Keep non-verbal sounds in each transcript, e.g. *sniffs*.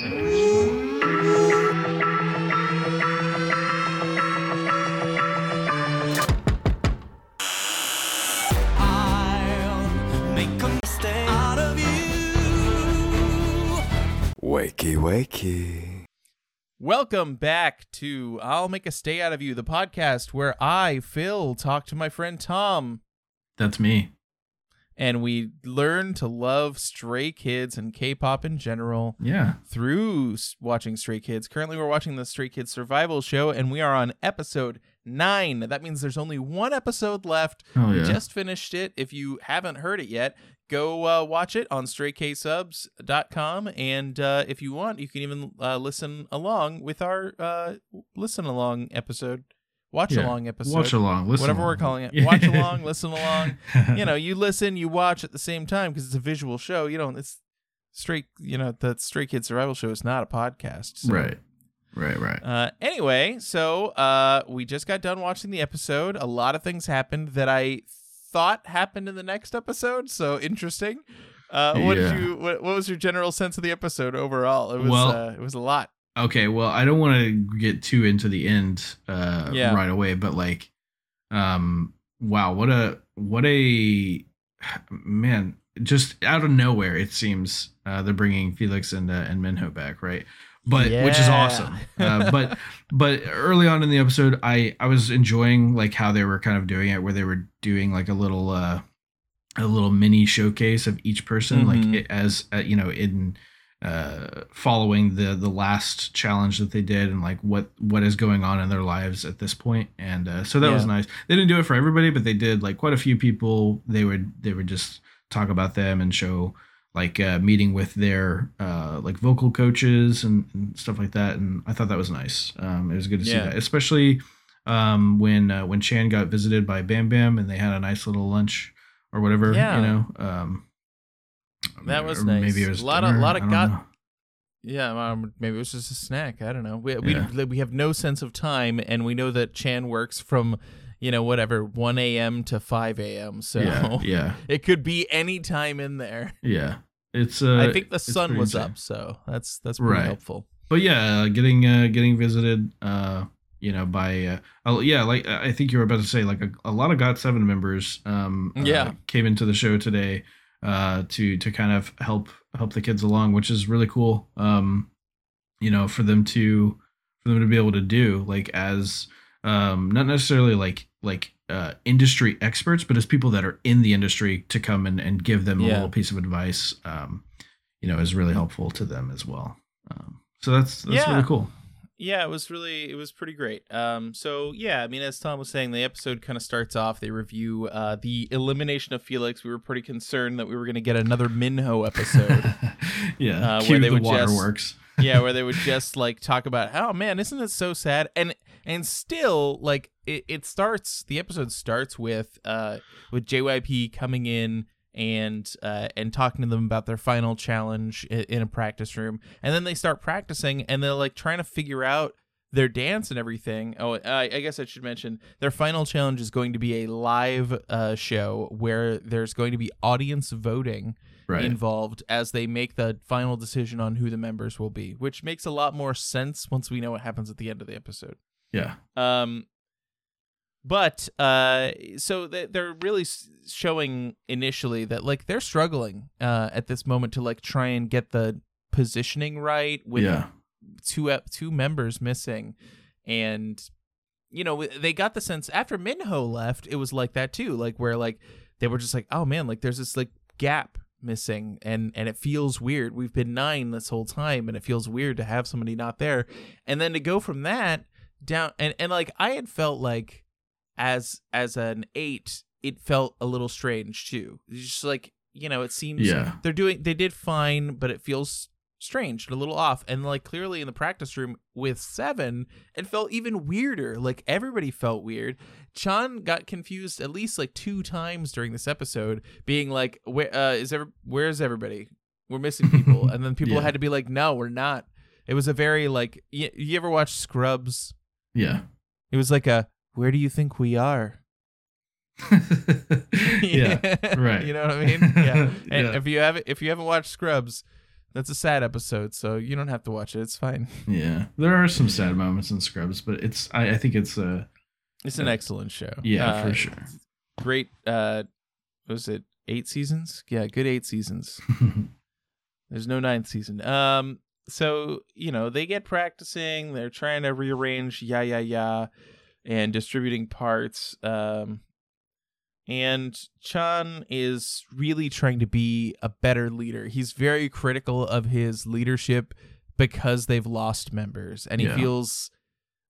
Wakey, wakey. Welcome back to I'll Make a Stay Out of You, the podcast where I, Phil, talk to my friend Tom That's me. And we learn to love Stray Kids and K pop in general Yeah. through watching Stray Kids. Currently, we're watching the Stray Kids Survival Show and we are on episode nine. That means there's only one episode left. Oh We yeah. just finished it. If you haven't heard it yet, go uh, watch it on strayksubs.com. And uh, if you want, you can even uh, listen along with our uh, listen along episode, watch Yeah. along episode. Watch along. Listen. Whatever we're calling it. *laughs* Watch along, listen along. *laughs* You know, you listen, you watch at the same time because it's a visual show. You know, it's straight, you know, the Stray Kids Survival Show is not a podcast. so- Right. Right. Right. uh, anyway, so uh, we just got done watching the episode. A lot of things happened that I thought happened in the next episode. So interesting. Uh, what Yeah. did you? What, what was your general sense of the episode overall? It was. Well- uh, it was a lot. Okay. Well, I don't want to get too into the end uh, Yeah. right away, but like, um, wow, what a what a man! Just out of nowhere, it seems uh, they're bringing Felix and uh, and Minho back, right? But which is awesome. Uh, but but early on in the episode, I I was enjoying like how they were kind of doing it, where they were doing like a little uh a little mini showcase of each person, Mhm. like it, as uh, you know in uh following the the last challenge that they did and like what what is going on in their lives at this point. And uh, so that was nice. They didn't do it for everybody but they did like quite a few people. They would they would just talk about them and show like uh meeting with their uh like vocal coaches and, and stuff like that. And i thought that was nice. Um it was good to see that especially um when uh, when chan got visited by bam bam and they had a nice little lunch or whatever Yeah. you know? Um That was or nice. maybe it was A lot of- dinner, lot of got- know. Yeah, um, maybe it was just a snack. I don't know. We we, Yeah. we have no sense of time, and we know that Chan works from, you know, whatever one a.m. to five a.m. *laughs* So yeah yeah it could be any time in there. Yeah, it's. Uh, I think the sun was insane. up, so that's that's pretty Right. helpful. But yeah, uh, getting uh, getting visited, uh, you know, by uh, oh, yeah, like I think you were about to say, like a, a lot of Got Seven members, um, uh, Yeah. came into the show today, uh, to to kind of help help the kids along, which is really cool. Um, you know, for them to for them to be able to do like as um, not necessarily like like uh, industry experts, but as people that are in the industry to come and, and give them a little piece of advice, um, you know, is really helpful to them as well. Um, so that's that's Yeah. really cool. Yeah, it was really it was pretty great. Um, so yeah, I mean, as Tom was saying, the episode kind of starts off. They review uh, the elimination of Felix. We were pretty concerned that we were going to get another Minho episode. *laughs* yeah, Uh, where they the would just- *laughs* yeah, where they would just like talk about, oh man, isn't it so sad? And and still, like it, it starts. The episode starts with uh with JYP coming in and uh and talking to them about their final challenge in, a practice room, and then they start practicing, and they're like trying to figure out their dance and everything. Oh, I, I guess I should mention their final challenge is going to be a live uh, show where there's going to be audience voting right. involved as they make the final decision on who the members will be, which makes a lot more sense once we know what happens at the end of the episode. yeah, Um, but uh, so they- they're really showing initially that like they're struggling uh at this moment to like try and get the positioning right with yeah, two two members missing, and you know they got the sense after Minho left, it was like that too, like where like they were just like, oh man, like there's this like gap missing, and and it feels weird. We've been nine this whole time, and it feels weird to have somebody not there, and then to go from that down and and like I had felt like as as an eight, it felt a little strange too. It's just like you know, it seems Yeah. they're doing they did fine, but it feels strange and a little off. And like clearly in the practice room with seven, it felt even weirder. Like everybody felt weird. Chan got confused at least like two times during this episode, being like, "Where uh, is ever? Where is everybody? We're missing *laughs* people." and then people Yeah. had to be like, "No, we're not." It was a very like you, you ever watch Scrubs? yeah. It was like a where do you think we are? *laughs* yeah, right. *laughs* You know what I mean? Yeah. *laughs* And Yeah. if you haven't if you haven't watched Scrubs, that's a sad episode, so you don't have to watch it. It's fine. Yeah, there are some sad moments in Scrubs, but it's I, I think it's uh It's an Uh, excellent show. yeah Uh, for sure. Great. Uh, was it eight seasons? Yeah, good eight seasons. There's no ninth season. Um, so you know they get practicing. They're trying to rearrange yeah yeah yeah, and distributing parts. Um, and Chan is really trying to be a better leader. He's very critical of his leadership because they've lost members, and he Yeah. feels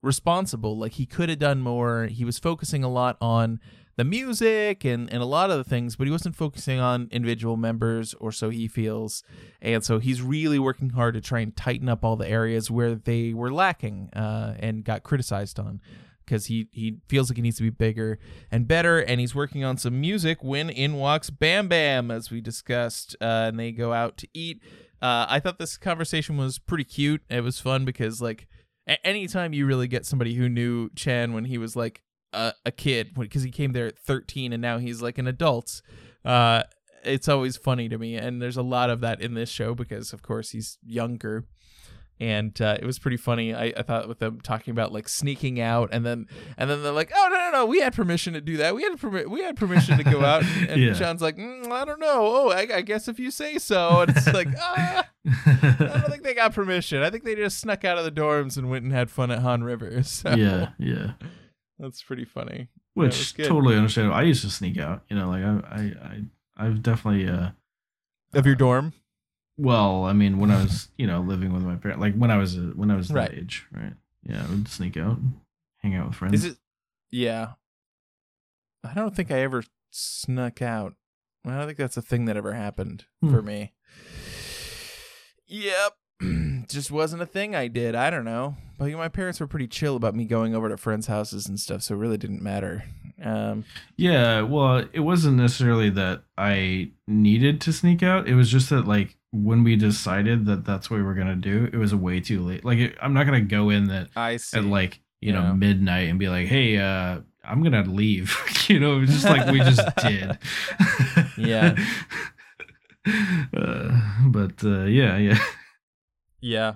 responsible. Like he could have done more. He was focusing a lot on the music and, and a lot of the things, but he wasn't focusing on individual members, or so he feels. And so he's really working hard to try and tighten up all the areas where they were lacking uh, and got criticized on. Because he, he feels like he needs to be bigger and better, and he's working on some music when in walks Bam Bam, as we discussed, uh, and they go out to eat. Uh, I thought this conversation was pretty cute. It was fun because, like, a- anytime you really get somebody who knew Chan when he was like a, a kid because he came there at 13 and now he's like an adult uh it's always funny to me and there's a lot of that in this show because of course he's younger and uh, it was pretty funny I, I thought with them talking about like sneaking out and then and then they're like oh no no no we had permission to do that we had permi- we had permission to go *laughs* out and, and Yeah. Chan's like mm, I don't know oh I, I guess if you say so and it's like *laughs* ah I don't think they got permission. I think they just snuck out of the dorms and went and had fun at Han River. *laughs* So yeah, yeah. that's pretty funny. Which good. totally understandable. I used to sneak out. You know, like I, I, I I've definitely. uh Of your dorm? Well, I mean, when I was, you know, living with my parents, like when I was, uh, when I was that age, right? Yeah, I would sneak out, hang out with friends. Is it? Yeah. I don't think I ever snuck out. I don't think that's a thing that ever happened Hmm. for me. Yep. *clears throat* Just wasn't a thing I did. I don't know. But my parents were pretty chill about me going over to friends' houses and stuff, so it really didn't matter. Um, Yeah, well, it wasn't necessarily that I needed to sneak out. It was just that, like, when we decided that that's what we were gonna do, it was way too late. Like, it, I'm not gonna go in that I see. at like you Yeah. know midnight and be like, "Hey, uh, I'm gonna leave." *laughs* you know, it was just like we just *laughs* did. Yeah. *laughs* Uh, but uh, yeah, yeah, Yeah.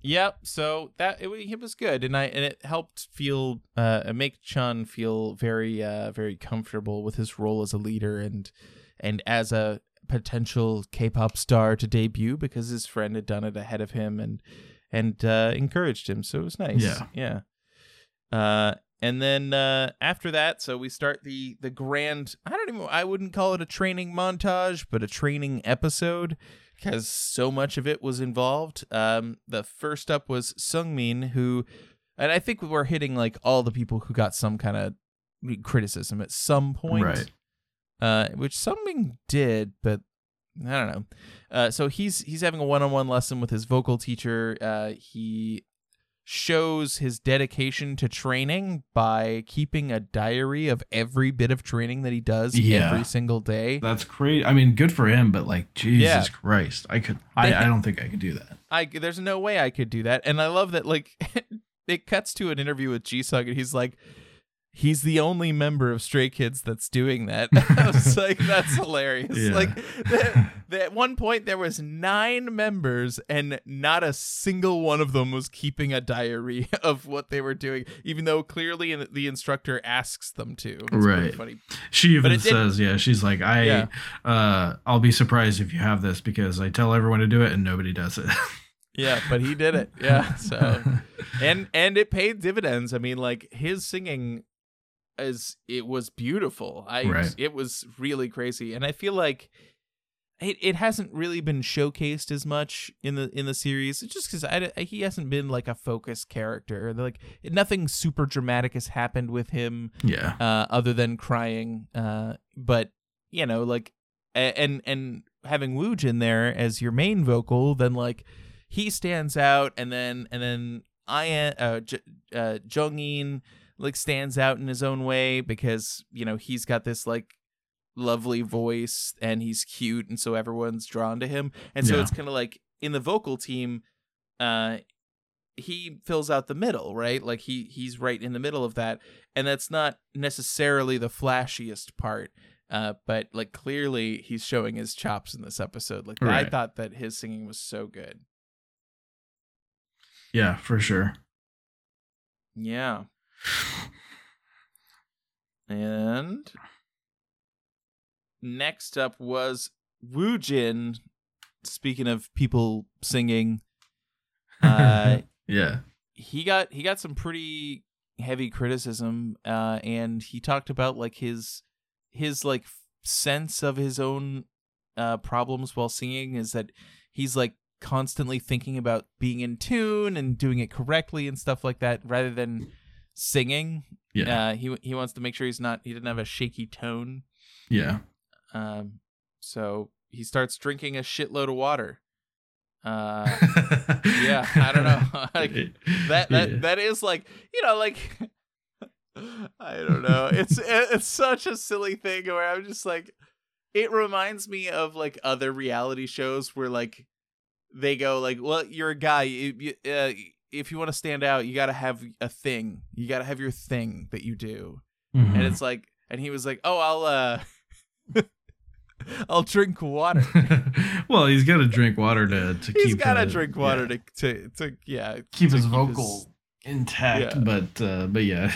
Yep. So that it, it was good, and I and it helped feel uh make Chan feel very uh very comfortable with his role as a leader and and as a potential K-pop star to debut because his friend had done it ahead of him and and uh, encouraged him. So it was nice. Yeah. Yeah. Uh, and then uh, after that, so we start the the grand. I don't even. I wouldn't call it a training montage, but a training episode because so much of it was involved. Um, the first up was Seungmin, who, and I think we're hitting like all the people who got some kind of criticism at some point, Right. Uh, which something did, but I don't know. Uh, so he's he's having a one-on-one lesson with his vocal teacher. Uh, he shows his dedication to training by keeping a diary of every bit of training that he does Yeah. every single day. that's great. I mean, good for him, but like, Jesus Yeah. Christ, I could, I, I don't think I could do that. I there's no way I could do that. And I love that like *laughs* it cuts to an interview with Jisung and he's like he's the only member of Stray Kids that's doing that. *laughs* I was *laughs* like that's hilarious. Yeah. Like *laughs* that, that at one point there was 9 members and not a single one of them was keeping a diary of what they were doing even though clearly in- the instructor asks them to. It's Right. funny. She even says, yeah, she's like, I, Yeah. uh, I'll be surprised if you have this because I tell everyone to do it and nobody does it. Yeah, but he did it. Yeah. So and and it paid dividends. I mean, like his singing is it was beautiful. I Right. it was really crazy, and I feel like it, it hasn't really been showcased as much in the in the series. It's just because I, I- he hasn't been like a focus character. Like nothing super dramatic has happened with him yeah. uh, other than crying. Uh, but you know, like, and and having Woojin there as your main vocal, then like he stands out, and then and then I uh, J- uh, Jeongin like stands out in his own way because you know he's got this like lovely voice and he's cute and so everyone's drawn to him and so Yeah. it's kind of like in the vocal team uh he fills out the middle right like he he's right in the middle of that and that's not necessarily the flashiest part Uh, but like clearly he's showing his chops in this episode. Like I thought that his singing was so good. Yeah, for sure. Yeah. And next up was Woojin. Speaking of people singing, uh, *laughs* yeah. he got he got some pretty heavy criticism, uh, and he talked about like his his like sense of his own uh, problems while singing is that he's like constantly thinking about being in tune and doing it correctly and stuff like that, rather than singing. Yeah. Uh, he he wants to make sure he's not he didn't have a shaky tone. yeah. Um, so he starts drinking a shitload of water. Uh, *laughs* yeah, I don't know. *laughs* Like, that that Yeah. that is like you know like *laughs* I don't know. It's it's such a silly thing where I'm just like it reminds me of like other reality shows where like they go like, well, you're a guy. You, you, uh, if you want to stand out, you got to have a thing. You got to have your thing that you do Mhm. and it's like and he was like oh i'll uh *laughs* i'll drink water *laughs* well, he's got to drink water to to he's keep. gotta uh, drink water yeah, to, to to yeah keep to his vocal intact. Yeah. But uh, but yeah,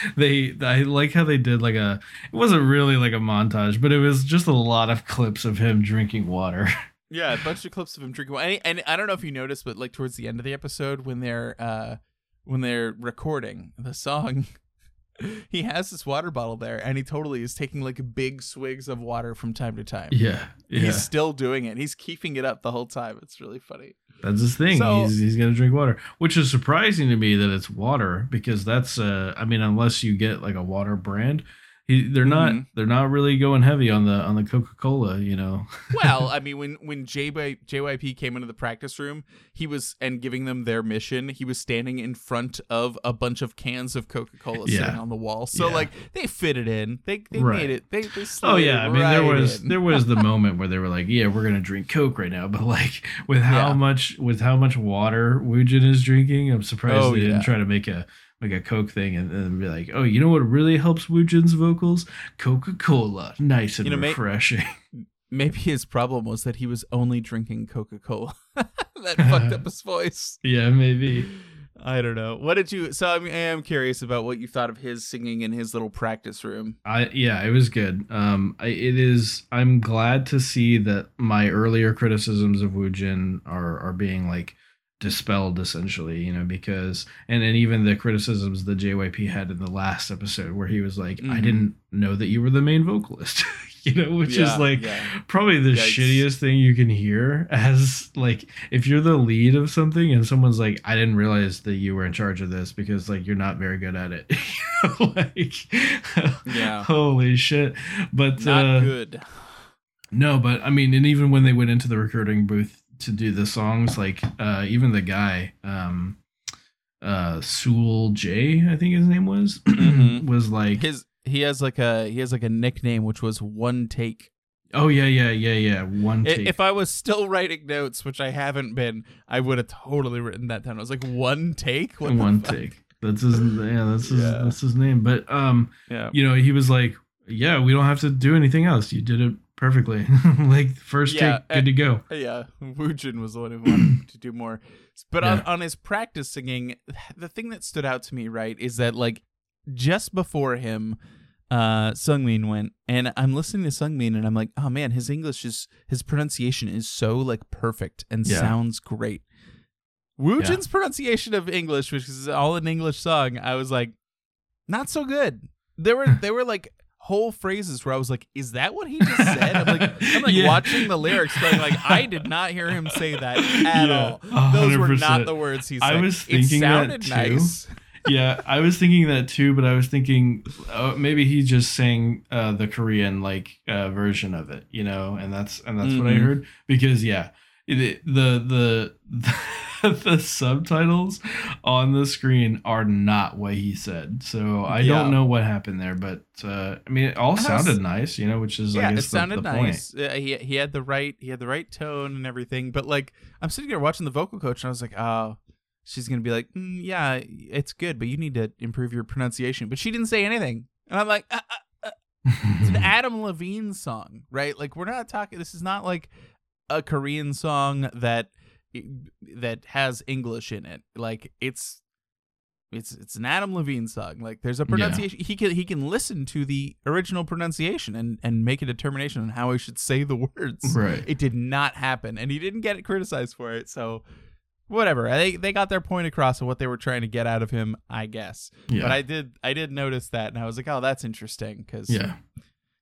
*laughs* they I like how they did like a. It wasn't really like a montage, but it was just a lot of clips of him drinking water. Yeah a bunch of clips of him drinking water and, and i don't know if you noticed but like towards the end of the episode when they're uh when they're recording the song *laughs* he has this water bottle there and he totally is taking like big swigs of water from time to time yeah, yeah. he's still doing it he's keeping it up the whole time it's really funny That's his thing. So- he's he's gonna drink water, which is surprising to me that it's water because that's uh I mean unless you get like a water brand, he, they're not Mhm. they're not really going heavy on the on the Coca Cola. You know. *laughs* well, I mean, when when JY, JYP came into the practice room, he was and giving them their mission. He was standing in front of a bunch of cans of Coca Cola Yeah. sitting on the wall. So Yeah. like they fit it in. They they Right. made it. They they Oh yeah, I mean there was there was the *laughs* moment where they were like, yeah, we're gonna drink Coke right now, *laughs* but like with how Yeah. much with how much water Woojin is drinking, I'm surprised Oh, they didn't try to make a like a Coke thing and, then be like, oh, you know what really helps Woojin's vocals? Coca Cola, nice and You know, may- refreshing. *laughs* maybe his problem was that he was only drinking Coca Cola. *laughs* that fucked up his voice. yeah, maybe. I don't know. What did you? So I'm, I am curious about what you thought of his singing in his little practice room. I yeah, it was good. Um, I, it is. I'm glad to see that my earlier criticisms of Woojin are are being like dispelled essentially. You know, because and and even the criticisms that JYP had in the last episode where he was like, I Mhm. didn't know that you were the main vocalist. *laughs* you know, which Yeah, is like yeah. probably the Yikes. shittiest thing you can hear as like if you're the lead of something and someone's like i didn't realize that you were in charge of this because like you're not very good at it *laughs* like Yeah. *laughs* holy shit but Not uh, good. no but i mean and even when they went into the recording booth to do the songs like uh even the guy um uh Sewell J, I think his name was, *clears throat* Mhm. was like, His he has like a he has like a nickname which was one take. oh yeah, yeah, yeah, yeah, one take. If I was still writing notes, which I haven't been, I would have totally written that down. I was like, one take, What one take. That's his, yeah, that's his, Yeah. that's his name. But um, Yeah, you know, he was like, yeah, we don't have to do anything else. You did it perfectly. *laughs* like first Yeah, take, good to go. yeah. *laughs* Woojin was the one who wanted *clears throat* to do more. But on, Yeah. on his practice singing, *sighs* the thing that stood out to me, right, is that like just before him, uh, Seungmin went, and I'm listening to Seungmin, and I'm like, oh man, his English is his pronunciation is so like perfect and Yeah. sounds great. Woojin's pronunciation of English, which is all an English song, I was like, not so good. There were *laughs* there were like whole phrases where I was like, is that what he just said? I'm like *laughs* I'm like Yeah. watching the lyrics going like I did not hear him say that *laughs* at Yeah, all. Those were not the words he said. I was it thinking that sounded too. nice. *laughs* yeah, I was thinking that too, but I was thinking uh, maybe he just sang uh, the Korean like uh, version of it, you know, and that's and that's what I Mhm. heard because yeah, it, the the the *laughs* subtitles on the screen are not what he said, so I Yeah. don't know what happened there, but uh, I mean, it all sounded was- nice, you know, which is yeah, I it guess the- sounded the, point. nice. Uh, he he had the right he had the right tone and everything. But like I'm sitting here watching the vocal coach, and I was like, oh, she's gonna be like, mm, yeah, it's good, but you need to improve your pronunciation. But she didn't say anything, and I'm like, uh, uh, uh, It's an *laughs* Adam Levine song, right? Like we're not talking. This is not like a Korean song that that has English in it. Like it's it's it's an Adam Levine song. Like there's a pronunciation. He can he can listen to the original pronunciation and and make a determination on how he should say the words. Right. It did not happen, and he didn't get criticized for it. So whatever. They they got their point across of what they were trying to get out of him, I guess. Yeah. But I did I did notice that, and I was like, oh, that's interesting because yeah.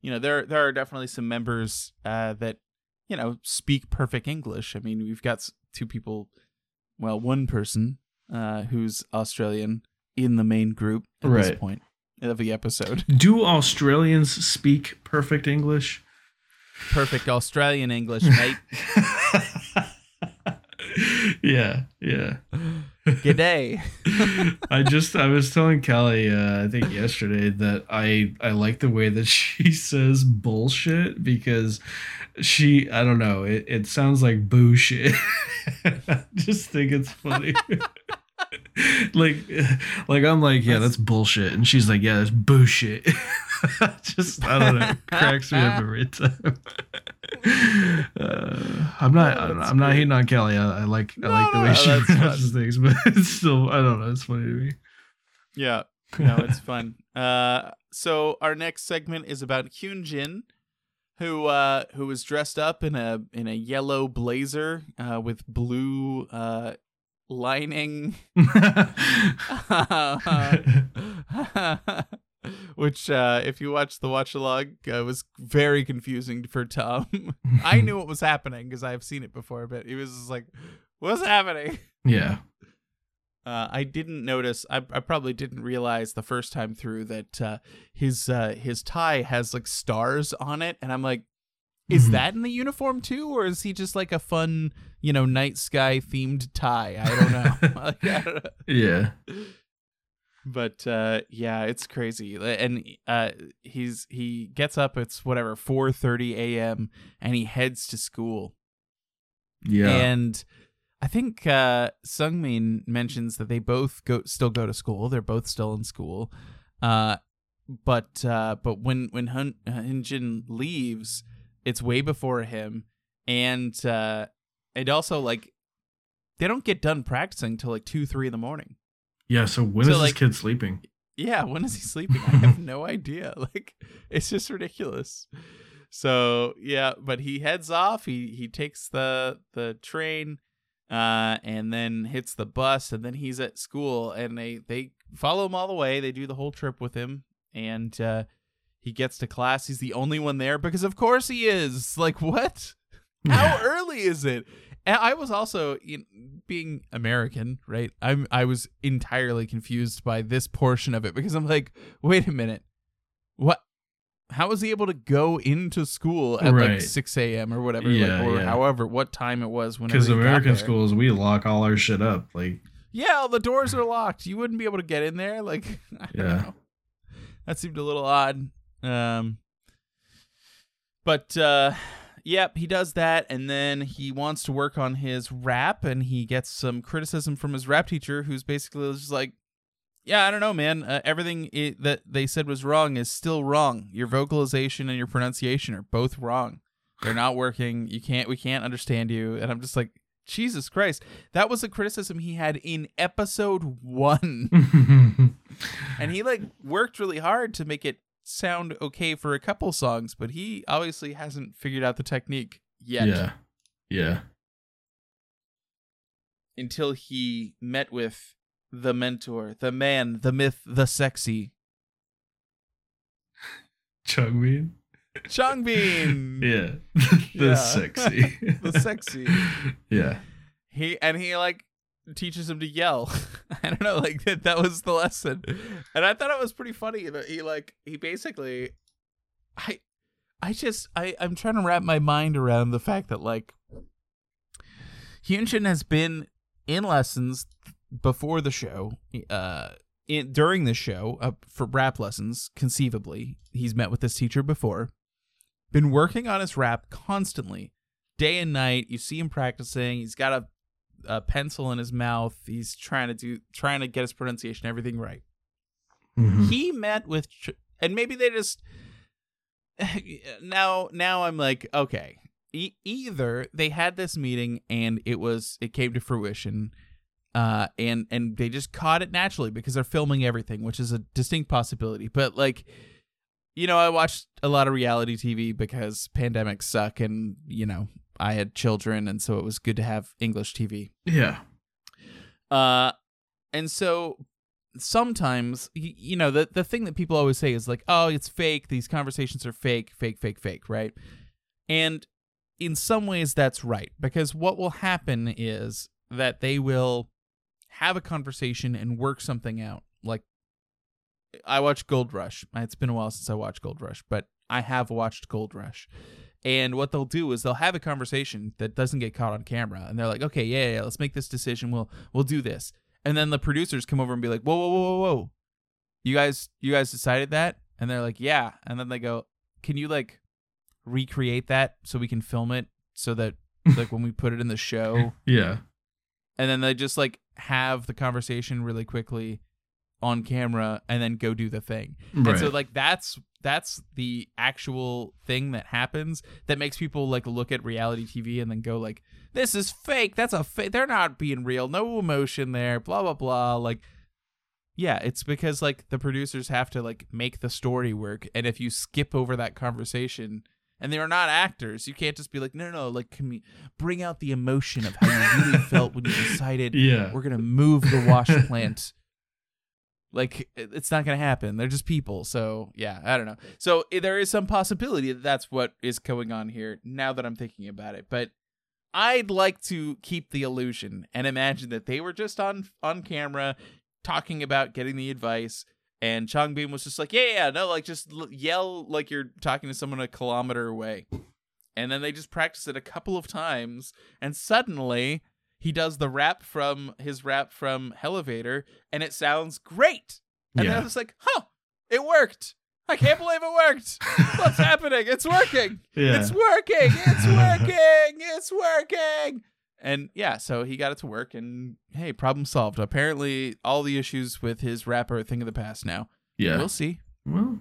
you know there there are definitely some members uh, that you know speak perfect English. I mean, we've got two people, well, one person uh, who's Australian in the main group at this point of the episode. *laughs* Do Australians speak perfect English? Perfect Australian English, mate. *laughs* yeah, yeah. G'day. *laughs* I just I was telling Kelly uh, I think yesterday that I I like the way that *laughs* she says bullshit because she I don't know it, it sounds like boo shit. *laughs* I just think it's funny. *laughs* like like I'm like yeah that's bullshit and she's like yeah that's bullshit. *laughs* just I don't know cracks me up every time. Uh, I'm not know, I'm not hating on Kelly. I, I like I like the way no, she pronounces things, *laughs* but it's still I don't know. It's funny to me. Yeah. No, it's fun. Uh, so our next segment is about Hyunjin, who uh, who was dressed up in a in a yellow blazer uh, with blue uh, lining, *laughs* which uh, if you watch the watch along uh, was very confusing for Tom. *laughs* I knew what was happening because I've seen it before, but he was just like, "What's happening?" yeah. *laughs* Uh, I didn't notice. I, I probably didn't realize the first time through that uh, his uh, his tie has like stars on it, and I'm like, is Mhm. that in the uniform too, or is he just like a fun, you know, night sky themed tie? I don't know. *laughs* *laughs* Like, I don't know. Yeah. But uh, yeah, it's crazy, and uh, he's he gets up. It's whatever 4:30 a.m. and he heads to school. Yeah. And I think uh, Seungmin mentions that they both go still go to school. They're both still in school. Uh, but uh, but when when Hun Hyunjin leaves, it's way before him, and uh, and also like they don't get done practicing till like two three in the morning. yeah. So when So, is like- this kid sleeping? Yeah, when is he *laughs* sleeping? I have no idea. *laughs* Like it's just ridiculous. So yeah, but he heads off. He he takes the the train, uh, and then hits the bus, and then he's at school, and they they follow him all the way. They do the whole trip with him, and uh, he gets to class. He's the only one there because of course he is. Like what? *laughs* How early is it? And I was also you know, being American, right? I'm I was entirely confused by this portion of it because I'm like, wait a minute, what? How was he able to go into school at like 6 a.m. or whatever, Yeah, like, or yeah. however, what time it was? Whenever Because American schools, we lock all our shit up. Like, yeah, all the doors are locked. You wouldn't be able to get in there. Like, *laughs* I don't Yeah. know. That seemed a little odd. Um, but uh, yep, he does that, and then he wants to work on his rap, and he gets some criticism from his rap teacher, who's basically just like, "Yeah, I don't know, man. Uh, everything i- that they said was wrong is still wrong. Your vocalization and your pronunciation are both wrong. They're not working. You can't. We can't understand you." And I'm just like. Jesus Christ. That was a criticism he had in episode one. *laughs* and he like worked really hard to make it sound okay for a couple songs, but he obviously hasn't figured out the technique yet yeah. Yeah. until he met with the mentor, the man, the myth, the sexy *laughs* Chungmin. Changbin. *laughs* Yeah. *laughs* the Yeah. sexy. The sexy. yeah. He and he like teaches him to yell. *laughs* I don't know, like that that was the lesson. And I thought it was pretty funny that he like he basically I I just I I'm trying to wrap my mind around the fact that like Hyunjin has been in lessons before the show uh in, during the show uh, for rap lessons conceivably he's met with this teacher before been working on his rap constantly day and night you see him practicing he's got a, a pencil in his mouth he's trying to do trying to get his pronunciation everything right Mhm. he met with and maybe they just *laughs* now now I'm like, okay. E- either they had this meeting and it was it came to fruition uh and and they just caught it naturally because they're filming everything, which is a distinct possibility. But like you know, I watched a lot of reality TV because pandemics suck and, you know, I had children and so it was good to have English TV. Yeah. Uh, and so sometimes, y- you know, the the thing that people always say is like, "Oh, it's fake. These conversations are fake, fake, fake, fake." Right? And in some ways, that's right because what will happen is that they will have a conversation and work something out. Like, I watched Gold Rush. It's been a while since I watched Gold Rush, but I have watched Gold Rush. And what they'll do is they'll have a conversation that doesn't get caught on camera, and they're like, "Okay, yeah, yeah, let's make this decision. We'll we'll do this." And then the producers come over and be like, "Whoa, whoa, whoa, whoa, whoa! You guys, you guys decided that?" And they're like, "Yeah." And then they go, "Can you like recreate that so we can film it so that like when we put it in the show?" *laughs* Yeah. And then they just like have the conversation really quickly on camera and then go do the thing. Right. And so like that's that's the actual thing that happens that makes people like look at reality TV and then go like this is fake. That's a fake. They're not being real. No emotion there. Blah blah blah. Like yeah, it's because like the producers have to like make the story work and if you skip over that conversation and they're not actors, you can't just be like no no no like can we bring out the emotion of how you really *laughs* felt when you decided yeah. we're going to move the wash plant like it's not going to happen. They're just people. So yeah i don't know. So there is some possibility that that's what is going on here now that i'm thinking about it. But i'd like to keep the illusion and imagine that they were just on on camera talking about getting the advice and Chong was just like, yeah, yeah, no, like just yell like you're talking to someone a kilometer away. And then they just practice it a couple of times, and suddenly he does the rap from his rap from Hellevator, and it sounds great. And then I was like, huh, it worked. I can't believe it worked. *laughs* What's happening? It's working. Yeah. It's working. It's working. It's working. And yeah, so he got it to work, and hey, problem solved. Apparently, all the issues with his rap are a thing of the past now. yeah. We'll see. Well,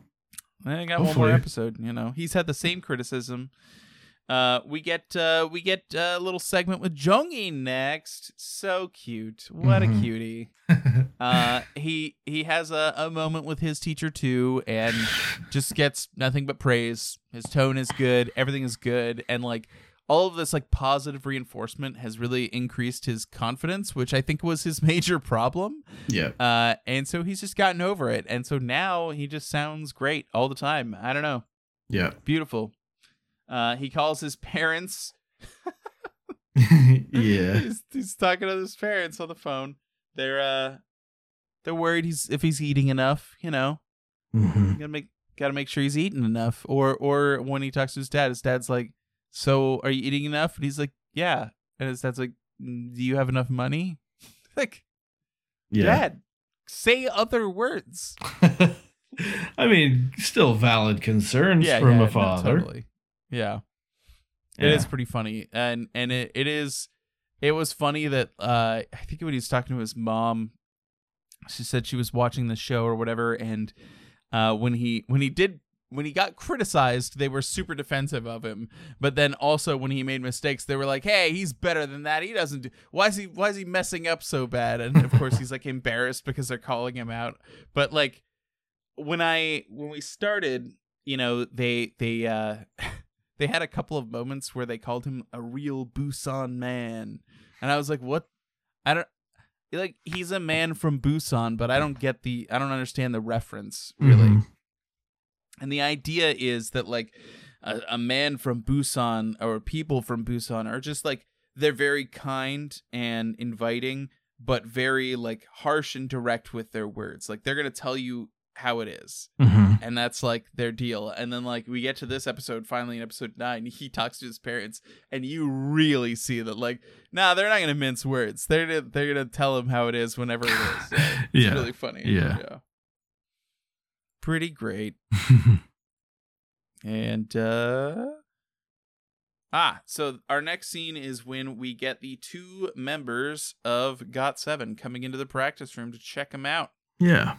I got one more episode. You know, he's had the same criticism. Uh, we get uh, we get a little segment with Jongi next. So cute. What Mhm. a cutie. *laughs* Uh, he he has a, a moment with his teacher too, and just gets nothing but praise. His tone is good. Everything is good, and like all of this like positive reinforcement has really increased his confidence, which I think was his *laughs* major problem. yeah. Uh, and so he's just gotten over it, and so now he just sounds great all the time. I don't know, Yeah. beautiful. Uh, he calls his parents. *laughs* *laughs* yeah. he's, he's talking to his parents on the phone. They're uh, they're worried he's if he's eating enough. You know, hmm gotta make gotta make sure he's eating enough. Or or when he talks to his dad, his dad's like, "So are you eating enough?" And he's like, "Yeah." And his dad's like, "Mm, "Do you have enough money?" *laughs* like, Yeah. Dad, say other words. I mean, still valid concerns yeah, from yeah, a no, father. totally. Yeah. It Yeah. is pretty funny. And and it, it is it was funny that uh I think when he was talking to his mom, she said she was watching the show or whatever, and uh when he when he did when he got criticized, they were super defensive of him. But then also when he made mistakes, they were like, "Hey, he's better than that. He doesn't do. Why is he Why is he messing up so bad?" And of course, he's like embarrassed because they're calling him out. But like when I when we started, you know, they they uh *laughs* they had a couple of moments where they called him a real Busan man, and I was like, "What? I don't." Like he's a man from Busan, but I don't get the I don't understand the reference really. Mhm. And the idea is that like a, a man from Busan or people from Busan are just like they're very kind and inviting, but very like harsh and direct with their words. Like they're gonna tell you how it is, Mhm. and that's like their deal. And then like we get to this episode, finally in episode nine, he talks to his parents, and you really see that like, nah, they're not gonna mince words. They're gonna, they're gonna tell him how it is whenever it is. *laughs* So it's Yeah. really funny. Yeah. pretty great. *laughs* And uh Ah, so our next scene is when we get the two members of Got7 coming into the practice room to check him out. yeah.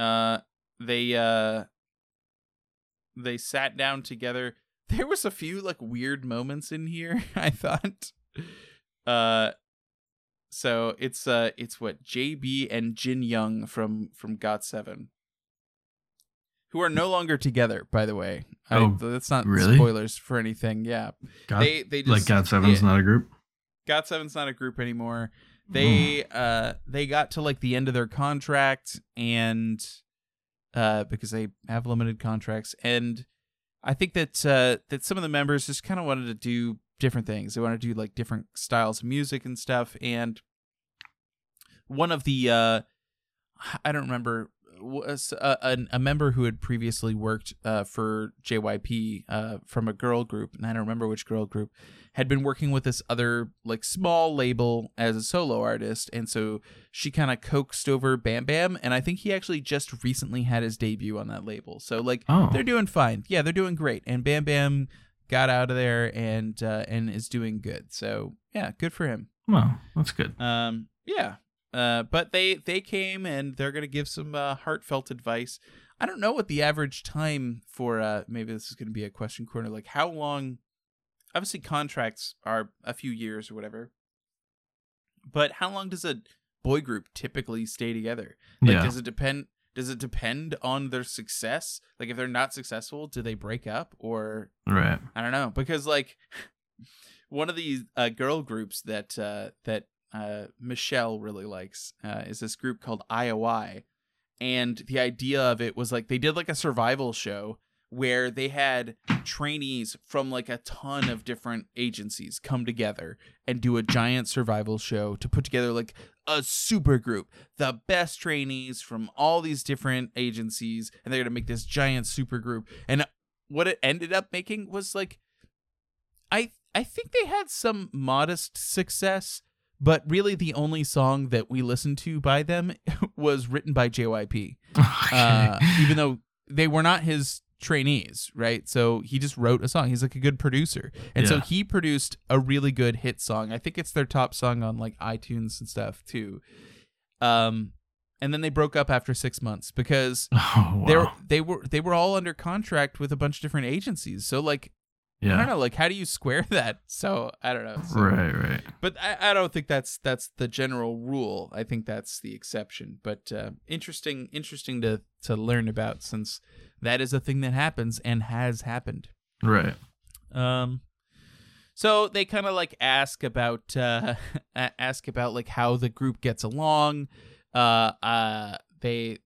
Uh they uh they sat down together. *laughs* There was a few like weird moments in here, *laughs* I thought. Uh so it's uh it's what JB and Jin Young from from GOT7 who are no longer together by the way. I, Oh, that's not really? spoilers for anything. Yeah. God, they they just like Got Seven's yeah. not a group. Got Seven's not a group anymore. They uh they got to like the end of their contract and uh because they have limited contracts. And I think that uh that some of the members just kind of wanted to do different things. They wanted to do like different styles of music and stuff. And one of the uh I don't remember was a, a, a member who had previously worked uh, for JYP uh, from a girl group, and I don't remember which girl group, had been working with this other like small label as a solo artist, and so she kind of coaxed over Bam Bam, and I think he actually just recently had his debut on that label. So like Oh, they're doing fine, yeah, they're doing great, and Bam Bam got out of there and uh, and is doing good. So yeah, good for him. well, that's good. Um, yeah. Uh, but they they came and they're gonna give some uh, heartfelt advice. I don't know what the average time for. Uh, maybe this is gonna be a question corner. Like how long? Obviously, contracts are a few years or whatever. But how long does a boy group typically stay together? Like, yeah, does it depend? Does it depend on their success? Like, if they're not successful, do they break up or right. I don't know because like *laughs* one of these uh, girl groups that uh, that uh, Michelle really likes uh, is this group called IOI, and the idea of it was like they did like a survival show where they had trainees from like a ton of different agencies come together and do a giant survival show to put together like a super group. The best trainees from all these different agencies and they're going to make this giant super group. And what it ended up making was like I I think they had some modest success, but really the only song that we listened to by them *laughs* was written by JYP. Uh, even though they were not his trainees, right? So he just wrote a song. He's like a good producer. And so he produced a really good hit song. I think it's their top song on like iTunes and stuff too. Um and then they broke up after 6 months because *laughs* oh, they wow. they were they were all under contract with a bunch of different agencies. So like I don't know, like how do you square *laughs* that? So I don't know. So- right, right. But I, I don't think that's that's the general rule. I think that's the exception. But uh, interesting interesting to to learn about since that is a thing that happens and has happened. Right. Um so they kind of like ask about uh *laughs* ask about like how the group gets along. Uh uh they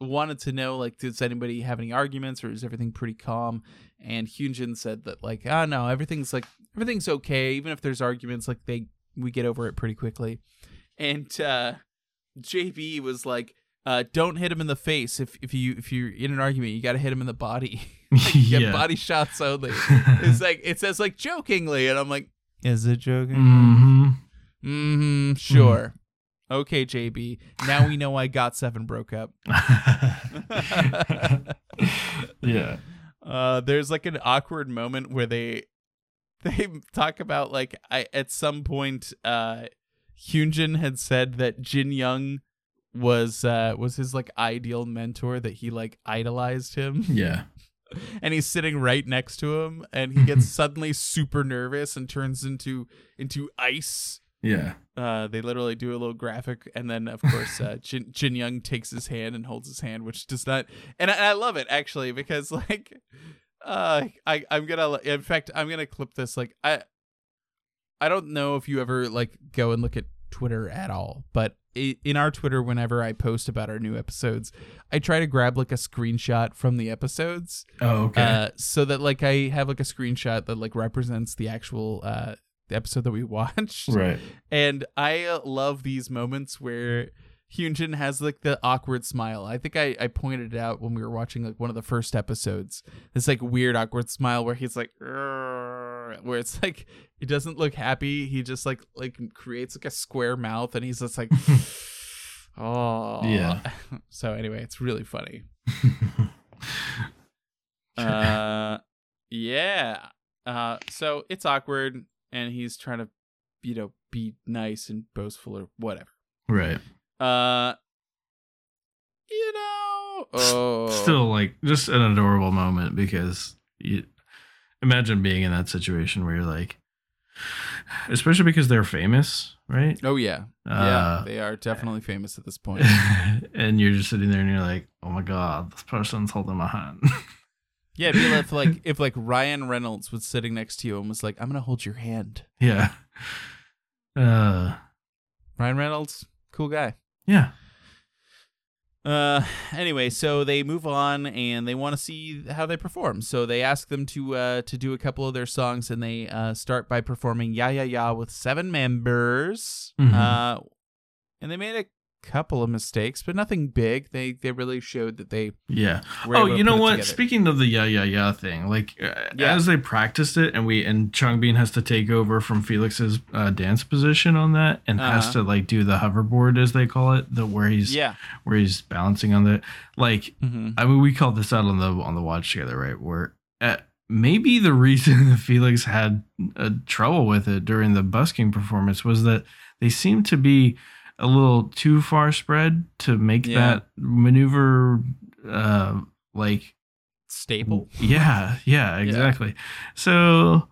wanted to know like does anybody have any arguments or is everything pretty calm? And Hyunjin said that like oh no, everything's like everything's okay even if there's arguments like they we get over it pretty quickly. And uh JB was like uh, don't hit him in the face if, if you if you're in an argument you got to hit him in the body *laughs* like, Yeah. get body shots only *laughs* it's like it says like jokingly, and I'm like, is it joking? mm-hmm Mm-hmm. Sure. Okay, JB. Now we know why Got Seven broke up. *laughs* yeah. Uh, there's like an awkward moment where they *laughs* they talk about like I at some point uh Hyunjin had said that Jin Young was uh was his like ideal mentor that he like idolized him Yeah. *laughs* and he's sitting right next to him and he gets suddenly super nervous and turns into into ice Yeah. uh they literally do a little graphic and then of course uh *laughs* jin, jin young takes his hand and holds his hand which does not and I, I love it actually because *laughs* like uh i i'm gonna in fact i'm gonna clip this like i i don't know if you ever like go and look at twitter at all but in our twitter whenever i post about our new episodes i try to grab like a screenshot from the episodes Oh, okay. uh, so that like I have like a screenshot that like represents the actual uh the episode that we *laughs* watched. right. And I uh, love these moments where Hyunjin has like the awkward smile. I think I, I pointed it out when we were watching like one of the first episodes. This like weird awkward smile where he's like where it's like he doesn't look happy. He just like like creates like a square mouth and he's just like *laughs* *laughs* oh Yeah. So anyway, it's really funny. Uh, yeah. Uh, so it's awkward, and he's trying to, you know, be nice and boastful or whatever. right. Uh, you know, oh, Still, like, just an adorable moment because you imagine being in that situation where you're like, especially because they're famous, right? Oh yeah, yeah, Uh, they are definitely famous at this point. *laughs* and you're just sitting there and you're like, oh my god, this person's holding my hand. *laughs* Yeah, it'd be if like if like Ryan Reynolds was sitting next to you and was like, "I'm gonna hold your hand." yeah. Uh, Ryan Reynolds, cool guy. yeah. Uh, anyway, so they move on and they want to see how they perform. So they ask them to uh to do a couple of their songs, and they uh start by performing "Ya Ya Ya" with seven members. Mhm. Uh, and they made a couple of mistakes, but nothing big. They they really showed that they Yeah. oh, you know what? Speaking of the yeah yeah yeah thing, like uh, Yeah. as they practiced it, and we and Changbin has to take over from Felix's uh, dance position on that, and has Uh-huh. to like do the hoverboard as they call it, the where he's yeah. where he's balancing on the like. hmm I mean, we called this out on the on the watch together, right? Where uh, maybe the *laughs* reason that Felix had uh, trouble with it during the busking performance was that they seemed to be a little too far spread to make Yeah. that maneuver uh, like Staple. yeah, *laughs* yeah, exactly. So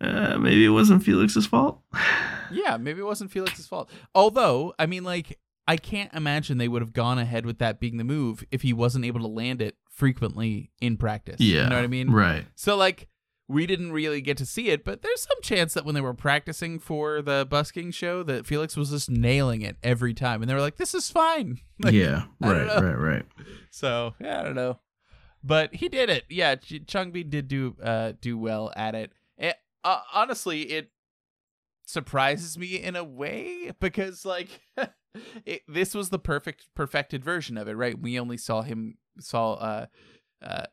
uh, maybe it wasn't Felix's fault. *sighs* Yeah, maybe it wasn't Felix's fault. Although, I mean, like, I can't imagine they would have gone ahead with that being the move if he wasn't able to land it frequently in practice. Yeah, You know what I mean? Right. So, like, we didn't really get to see it, but there's some chance that when they were practicing for the busking show, that Felix was just nailing it every time. And they were like, this is fine. *laughs* Like, yeah. Right. Right. Right. So, yeah, I don't know. But he did it. Yeah, Ch- Changbin did do uh do well at it. it uh, honestly, it surprises me in a way because like *laughs* it, this was the perfect perfected version of it, right? We only saw him saw uh, uh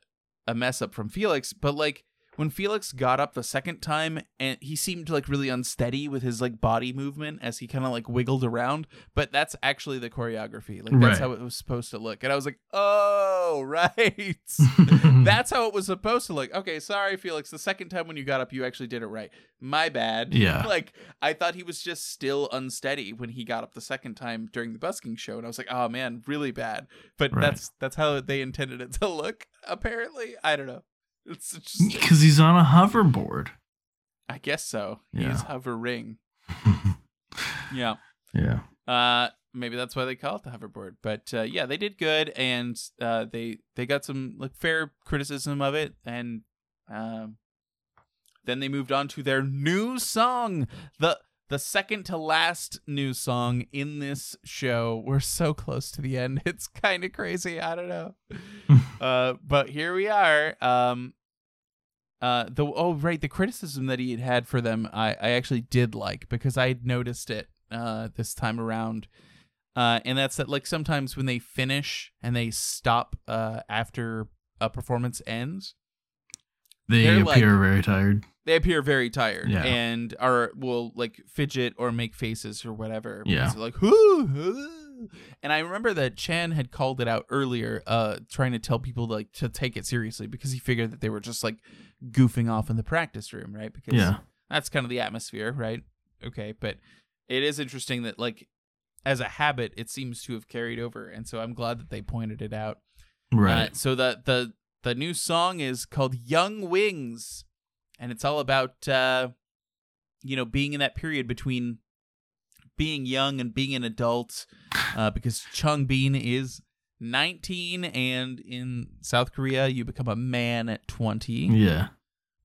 a mess up from Felix, but like when Felix got up the second time and he seemed like really unsteady with his like body movement as he kind of like wiggled around, but that's actually the choreography. Like that's Right. how it was supposed to look. And I was like, "Oh, *laughs* right." *laughs* that's how it was supposed to look. Okay, sorry Felix, the second time when you got up you actually did it right. My bad. Yeah. *laughs* like I thought he was just still unsteady when he got up the second time during the busking show and I was like, "Oh man, really bad." But Right. that's that's how they intended it to look apparently. I don't know. *laughs* It's just Because he's on a hoverboard. I guess so. Yeah. He's hovering. *laughs* Yeah. yeah. Uh maybe that's why they call it the hoverboard. But uh, yeah, they did good and uh they they got some like fair criticism of it and um then they moved on to their new song. The the second to last new song in this show. We're so close to the end. *laughs* It's kind of crazy. I don't know. *laughs* uh but here we are. Um uh the oh right the criticism that he had had for them I I actually did like because I had noticed it uh this time around uh and that's that like sometimes when they finish and they stop uh after a performance ends They They're appear like- very tired. they appear very tired Yeah. and are will like fidget or make faces or whatever Yeah. like "Hoo, hoo." and i remember that chan had called it out earlier uh trying to tell people like to take it seriously because he figured that they were just like goofing off in the practice room right because Yeah. that's kind of the atmosphere right okay but it is interesting that like as a habit it seems to have carried over and so i'm glad that they pointed it out Right. uh, so the the the new song is called Young Wings, and it's all about uh, you know being in that period between being young and being an adult, uh, because Changbin is 19, and in South Korea you become a man at 20 yeah.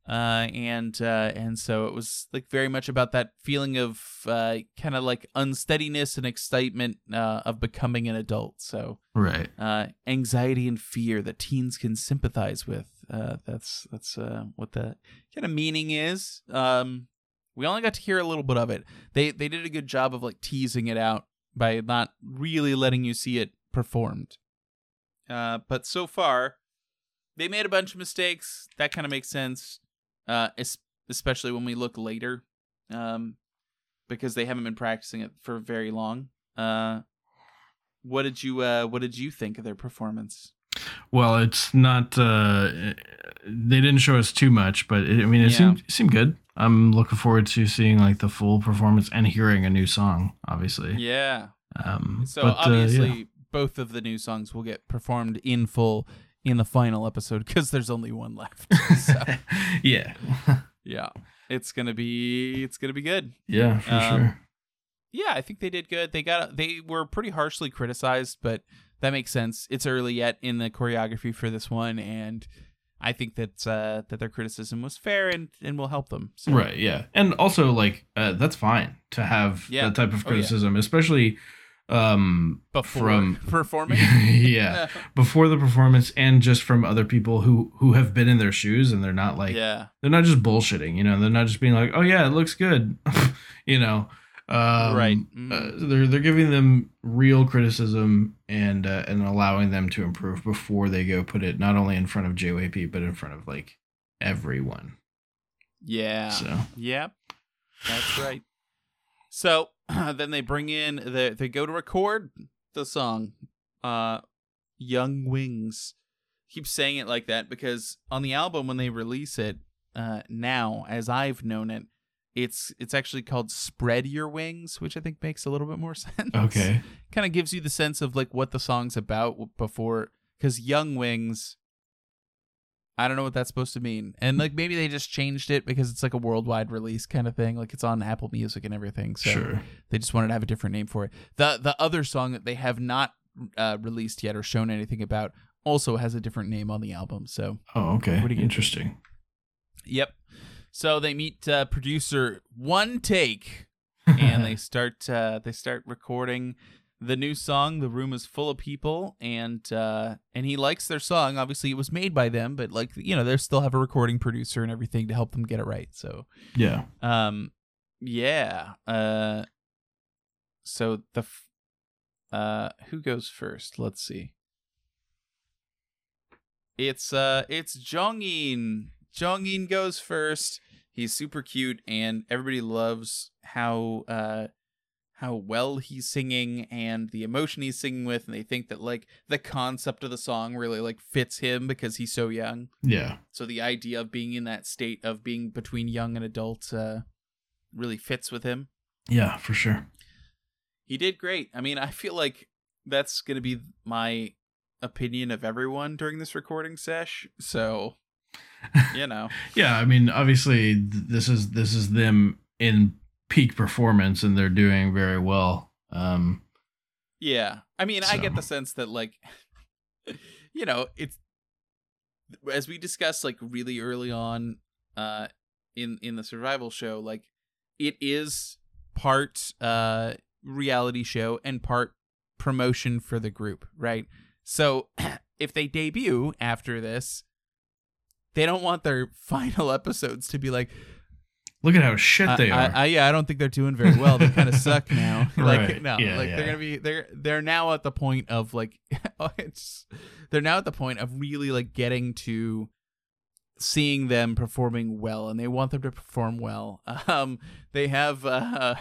Uh, and uh, and so it was like very much about that feeling of uh, kind of like unsteadiness and excitement uh, of becoming an adult. So Right. uh, anxiety and fear that teens can sympathize with. Uh, that's that's uh, what the kind of meaning is. Um, we only got to hear a little bit of it. They they did a good job of like teasing it out by not really letting you see it performed. Uh, but so far, they made a bunch of mistakes. That kind of makes sense, uh, especially when we look later, um, because they haven't been practicing it for very long. Uh, what did you uh, What did you think of their performance? Well, it's not. uh They didn't show us too much, but it, I mean, it Yeah. seemed it seemed good. I'm looking forward to seeing like the full performance and hearing a new song. Obviously. Yeah. Um, So but, uh, obviously, yeah. both of the new songs will get performed in full in the final episode because there's only one left. *laughs* *laughs* so, yeah. yeah, it's gonna be it's gonna be good. Yeah, for Um, sure. Yeah, I think they did good. They got they were pretty harshly criticized, but that makes sense. It's early yet in the choreography for this one, and I think that uh, that their criticism was fair and and will help them. So, Right, yeah. And also like uh, that's fine to have Yeah. that type of Oh, yeah. criticism, especially um Before from *laughs* performing, *laughs* yeah, *laughs* before the performance and just from other people who who have been in their shoes and they're not like yeah, they're not just bullshitting, you know, they're not just being like, "Oh yeah, it looks good." you know. Um, Right. Uh, they're they're giving them real criticism and uh, and allowing them to improve before they go put it not only in front of JYP but in front of like everyone. yeah, So Yep, that's right. So *clears throat* then they bring in the they go to record the song, uh, "Young Wings." Keep saying it like that because on the album when they release it, uh, now as I've known it, it's it's actually called "Spread Your Wings," which I think makes a little bit more *laughs* sense. okay. kind of gives you the sense of like what the song's about before because young wings i don't know what that's supposed to mean and like maybe they just changed it because it's like a worldwide release kind of thing like it's on apple music and everything so Sure. they just wanted to have a different name for it the the other song that they have not uh, released yet or shown anything about also has a different name on the album so Oh, okay. What do Interesting. yep so they meet uh, producer one take *laughs* and they start uh, they start recording the new song the room is full of people and uh and he likes their song obviously it was made by them but like you know they still have a recording producer and everything to help them get it right so yeah. um yeah uh so the f- uh who goes first let's see it's uh it's Jeongin. Jeongin goes first. He's super cute and everybody loves how uh how well he's singing and the emotion he's singing with and they think that like the concept of the song really like fits him because he's so young. Yeah. So the idea of being in that state of being between young and adult uh really fits with him. Yeah, for sure. He did great. I mean, I feel like that's going to be my opinion of everyone during this recording sesh. So, *laughs* you know. Yeah, I mean, obviously th- this is this is them in peak performance and they're doing very well. Um Yeah. I mean, I get the sense that like *laughs* you know, it's as we discussed like really early on uh in in the survival show, like it is part uh reality show and part promotion for the group, right? So, *clears throat* if they debut after this, they don't want their *laughs* final episodes to be like, look at how shit they I, are. I, I- yeah, I don't think they're doing very well. They kind of *laughs* suck now. like Right. no, Yeah, like yeah. they're gonna be they're they're now at the point of like *laughs* it's they're now at the point of really like getting to seeing them performing well, and they want them to perform well. *laughs* Um, they have uh,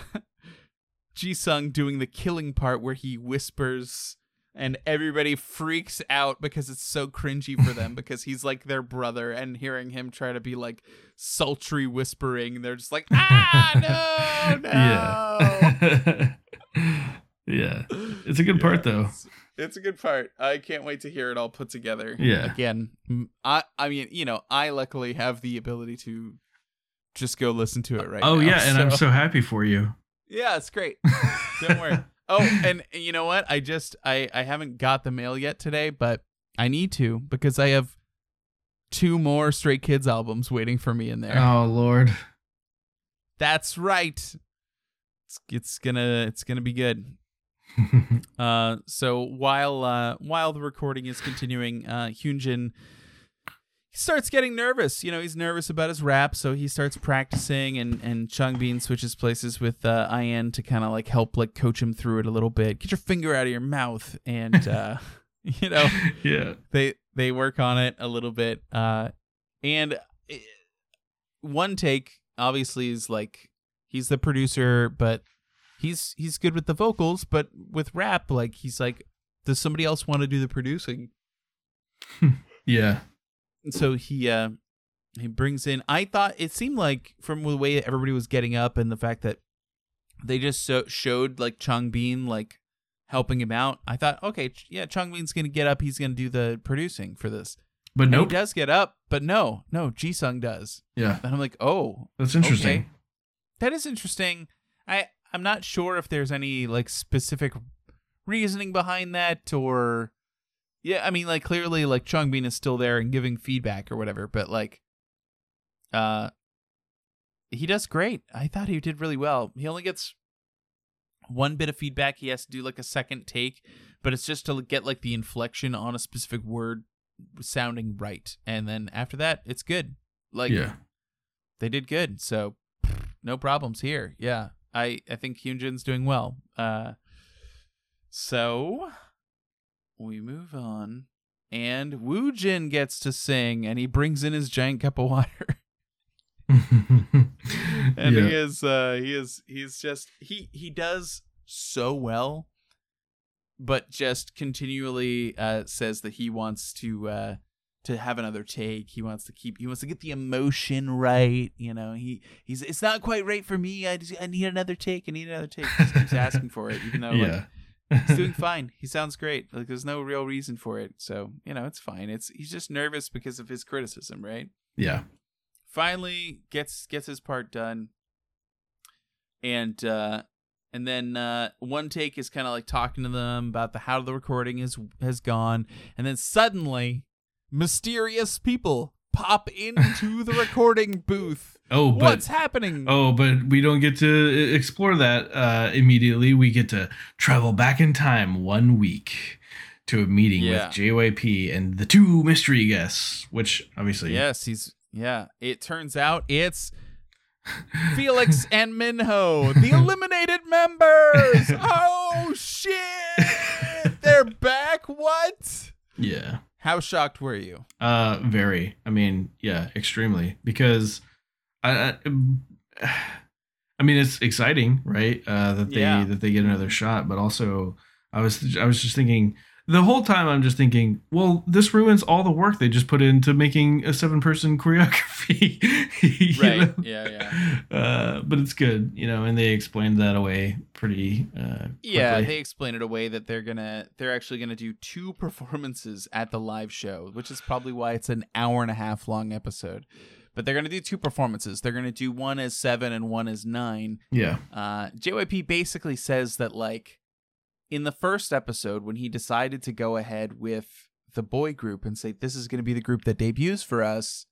Jisung doing the killing part where he whispers. And everybody freaks out because it's so cringy for them *laughs* because he's like their brother, and hearing him try to be like sultry whispering, they're just like, ah, no, *laughs* no. yeah. *laughs* yeah. It's a good part though. It's, it's a good part. I can't wait to hear it all put together. Yeah. Again, i i mean, you know, I luckily have the ability to just go listen to it right oh now, yeah, and I'm so happy for you. Yeah, it's great. Don't worry. Oh, and, and you know what? I just I I haven't got the mail yet today, but I need to because I have two more Stray Kids albums waiting for me in there. Oh lord. That's right. It's, it's gonna it's gonna be good. *laughs* Uh, so while uh, while the recording is continuing, uh, Hyunjin he starts getting nervous. You know, he's nervous about his rap, so he starts practicing, and and Changbin switches places with uh, I.N to kind of like help like coach him through it a little bit. Get your finger out of your mouth, and uh, *laughs* you know *laughs* yeah. they they work on it a little bit. Uh, and eh, one take obviously is like he's the producer, but he's he's good with the vocals, but with rap, like he's like, does somebody else want to do the producing? *laughs* Yeah. And so he uh he brings in. I thought it seemed like from the way everybody was getting up and the fact that they just so, showed like Changbin like helping him out. I thought, okay, yeah, Chung Changbin's gonna get up. He's gonna do the producing for this. But no, nope. he does get up, but no, no, Jisung does. Yeah, And I'm like, oh, that's interesting. Okay. That is interesting. I I'm not sure if there's any like specific reasoning behind that or yeah, I mean like clearly like Changbin is still there and giving feedback or whatever, but like uh he does great. I thought he did really well. He only gets one bit of feedback. He has to do like a second take, but it's just to get like the inflection on a specific word sounding right. And then after that, it's good. Like yeah, they did good. So *sniffs* no problems here. Yeah. I I think Hyunjin's doing well. Uh so we move on and Woojin gets to sing and he brings in his giant cup of water. *laughs* and yeah. he is uh he is he's just he he does so well but just continually uh says that he wants to uh to have another take he wants to keep he wants to get the emotion right you know he he's it's not quite right for me i just, i need another take i need another take he keeps asking for it even though like *laughs* yeah. He's doing *laughs* fine. He sounds great. Like there's no real reason for it. So you know it's fine. It's he's just nervous because of his criticism right? Yeah. finally gets gets his part done. And uh and then uh one take is kind of like talking to them about the how the recording is has gone. And then suddenly mysterious people pop into the recording booth. *laughs* Oh, but what's happening? Oh, but we don't get to e- explore that uh, immediately. We get to travel back in time one week to a meeting Yeah. with JYP and the two mystery guests, which obviously, yes he's yeah. It turns out it's felix *laughs* and minho the eliminated members. *laughs* Oh shit. They're back? What? Yeah, How shocked were you? uh, very. I mean, yeah, extremely because I, I, I mean, it's exciting, right? Uh, that they Yeah. that they get another shot, but also I was I was just thinking the whole time I'm just thinking, well, this ruins all the work they just put into making a seven person *laughs* choreography. *laughs* you know? Yeah, yeah. Uh, but it's good, you know, and they explained that away pretty. Uh, Yeah, they explain it away that they're gonna they're actually gonna do two *laughs* performances at the live show, which is probably why it's an hour and a half long episode. But they're gonna do two performances. They're gonna do one as seven and one as nine. yeah, Uh, JYP basically says that like in the first episode when he decided to go ahead with the boy group and say this is going to be the group that debuts for us,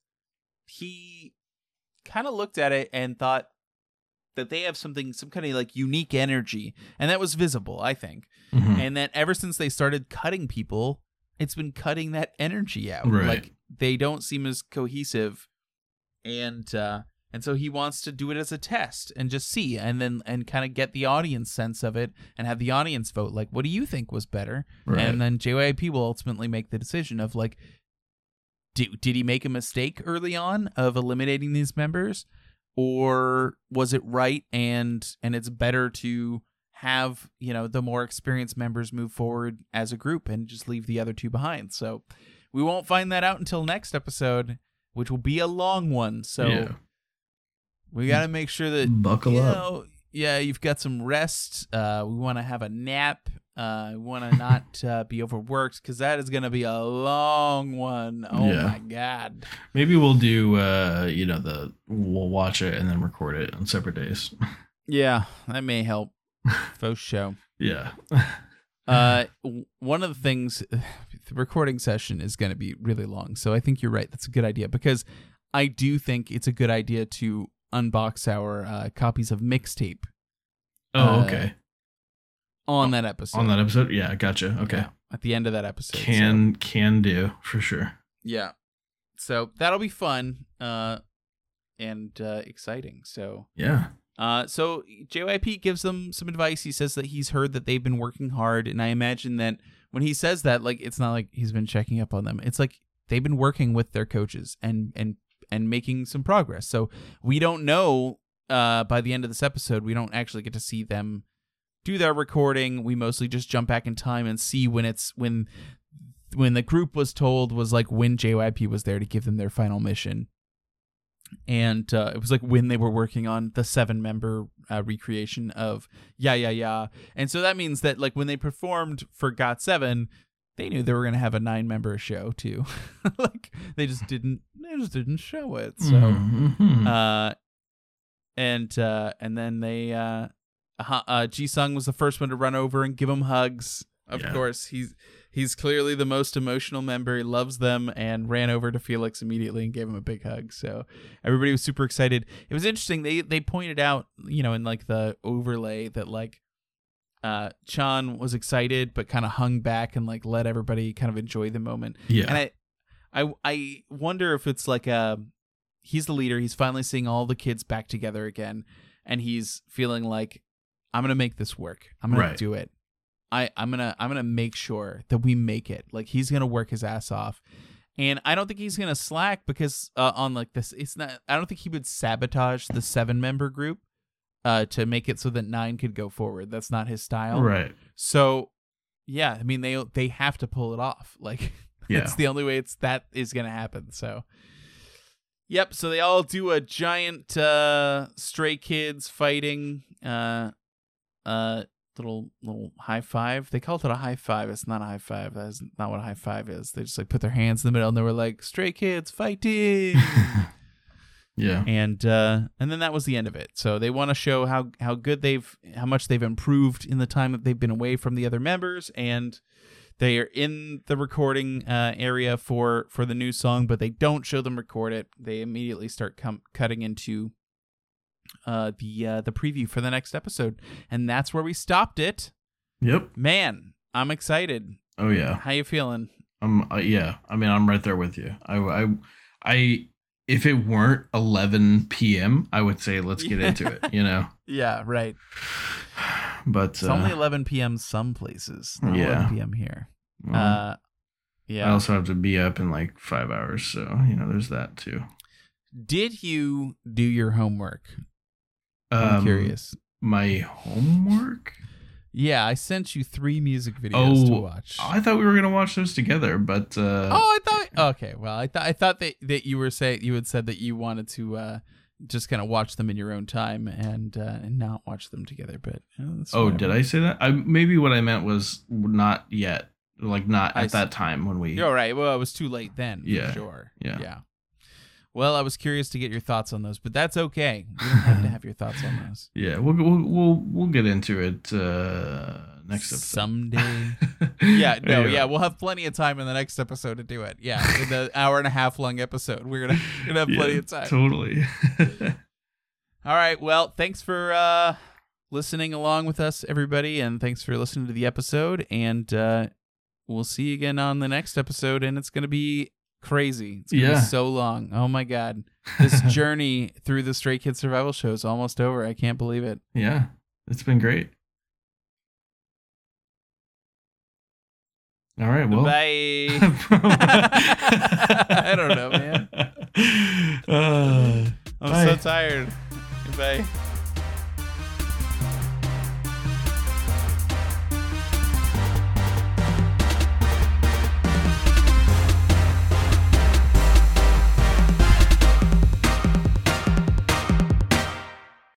he kind of looked at it and thought that they have something some kind of like unique energy and that was visible, I think. Mhm. And that ever since they started cutting people, it's been cutting that energy out. Right. Like they don't seem as cohesive and uh and so he wants to do it as a test and just see and then and kind of get the audience sense of it and have the audience vote like what do you think was better right. and then JYP will ultimately make the decision of like did, did he make a mistake early on of eliminating these members or was it right and and it's better to have you know the more experienced members move forward as a group and just leave the other two behind so we won't find that out until next episode which will be a long one so yeah. We got to make sure that buckle you up. know, yeah, you've got some rest. Uh, we want to have a nap. Uh, we want to not *laughs* uh, be overworked because that is going to be a long one. Oh Yeah. my god. Maybe we'll do, uh, you know, the we'll watch it and then record it on separate days. *laughs* Yeah, that may help. Faux show. *laughs* yeah. Uh, one of the things, the recording session is going to be really long. So I think you're right. That's a good idea because I do think it's a good idea to unbox our uh, copies of mixtape Oh, Uh, okay. on that episode. On that episode, yeah, gotcha. Okay. Yeah, at the end of that episode. so- Can can do for sure. Yeah. So that'll be fun uh and uh exciting. So Yeah. uh so JYP gives them some advice. He says that he's heard that they've been working hard and I imagine that when he says that like it's not like he's been checking up on them. It's like they've been working with their coaches and and and making some progress. So we don't know uh by the end of this episode we don't actually get to see them do their recording. We mostly just jump back in time and see when it's when when the group was told was like when JYP was there to give them their final mission. and uh, it was like when they were working on the seven member uh, recreation of yeah yeah yeah and so that means that like when they performed for Got Seven they knew they were gonna have a nine member show too. *laughs* Like they just didn't they just didn't show it so. Mhm. uh and uh and then they uh uh, uh Jisung was the first one to run over and give him hugs. Of Yeah. course he's he's clearly the most emotional member. He loves them and ran over to felix immediately and gave him a big hug. So everybody was super excited. It was interesting they they pointed out you know in like the overlay that like uh chan was excited but kind of hung back and like let everybody kind of enjoy the moment yeah. and I, I, I wonder if it's like a, he's the leader. He's finally seeing all the kids back together again, and he's feeling like, I'm gonna make this work. I'm gonna Right. do it. I, I'm gonna, I'm gonna make sure that we make it. Like he's gonna work his ass off, and I don't think he's gonna slack because uh, on like this, it's not. I don't think he would sabotage the seven member group, uh, to make it so that nine could go forward. That's not his style. right. So, yeah, I mean they they have to pull it off. *laughs* Like Yeah. it's the only way it's that is gonna happen. So, yep. So they all do a giant uh, stray kids fighting uh, uh, little little high five. They called it a high five. It's not a high five. That's not what a high five is. They just like put their hands in the middle and they were like stray kids fighting. *laughs* yeah. and uh, and then that was the end of it. So they want to show how how good they've how much they've improved in the time that they've been away from the other members, and they are in the recording uh, area for for the new song, but they don't show them record it. They immediately start com- cutting into uh, the uh, the preview for the next episode, and that's where we stopped it. Yep. Man, I'm excited. Oh yeah. How you feeling? Um. Uh, yeah. I mean, I'm right there with you. I. I. I. If it weren't 11 p.m., I would say let's get into it. *laughs* You know. Yeah, right. But It's uh, only 11 p.m. some places, Yeah. 11 p.m. here. well, Uh, yeah. I also have to be up in like five hours, so you know, there's that too. Did you do your homework? I'm Um, curious. My homework. Yeah, I sent you three music videos to Oh, watch. I thought we were gonna watch those together, but uh, oh, I thought. Okay, well, I thought I thought that that you were saying you had said that you wanted to uh, just kind of watch them in your own time and uh, and not watch them together. But uh, oh, did I say that? I maybe what I meant was not yet, like not I at s- that time when we. You're right. Well, it was too late then. for Yeah, sure. yeah. Yeah. Well, I was curious to get your thoughts on those, but that's okay. You don't have to *laughs* have your thoughts on those. Yeah, we'll we'll we'll, we'll get into it uh, next episode. Someday. *laughs* Yeah, no, yeah, we'll have plenty of time in the next episode to do it. Yeah, in the *laughs* hour and a half long episode, we're gonna gonna have plenty Yeah, of time. Totally. *laughs* All right, well, thanks for uh, listening along with us, everybody, and thanks for listening to the episode. And uh, we'll see you again on the next episode, and it's gonna be crazy. It's gonna Yeah. be so long. Oh my god, this journey through the Stray Kids Survival Show is almost over. I can't believe it. yeah, it's been great. All right. Well. Bye. *laughs* I don't know, man. *laughs* Uh, I'm Bye. so tired. Bye.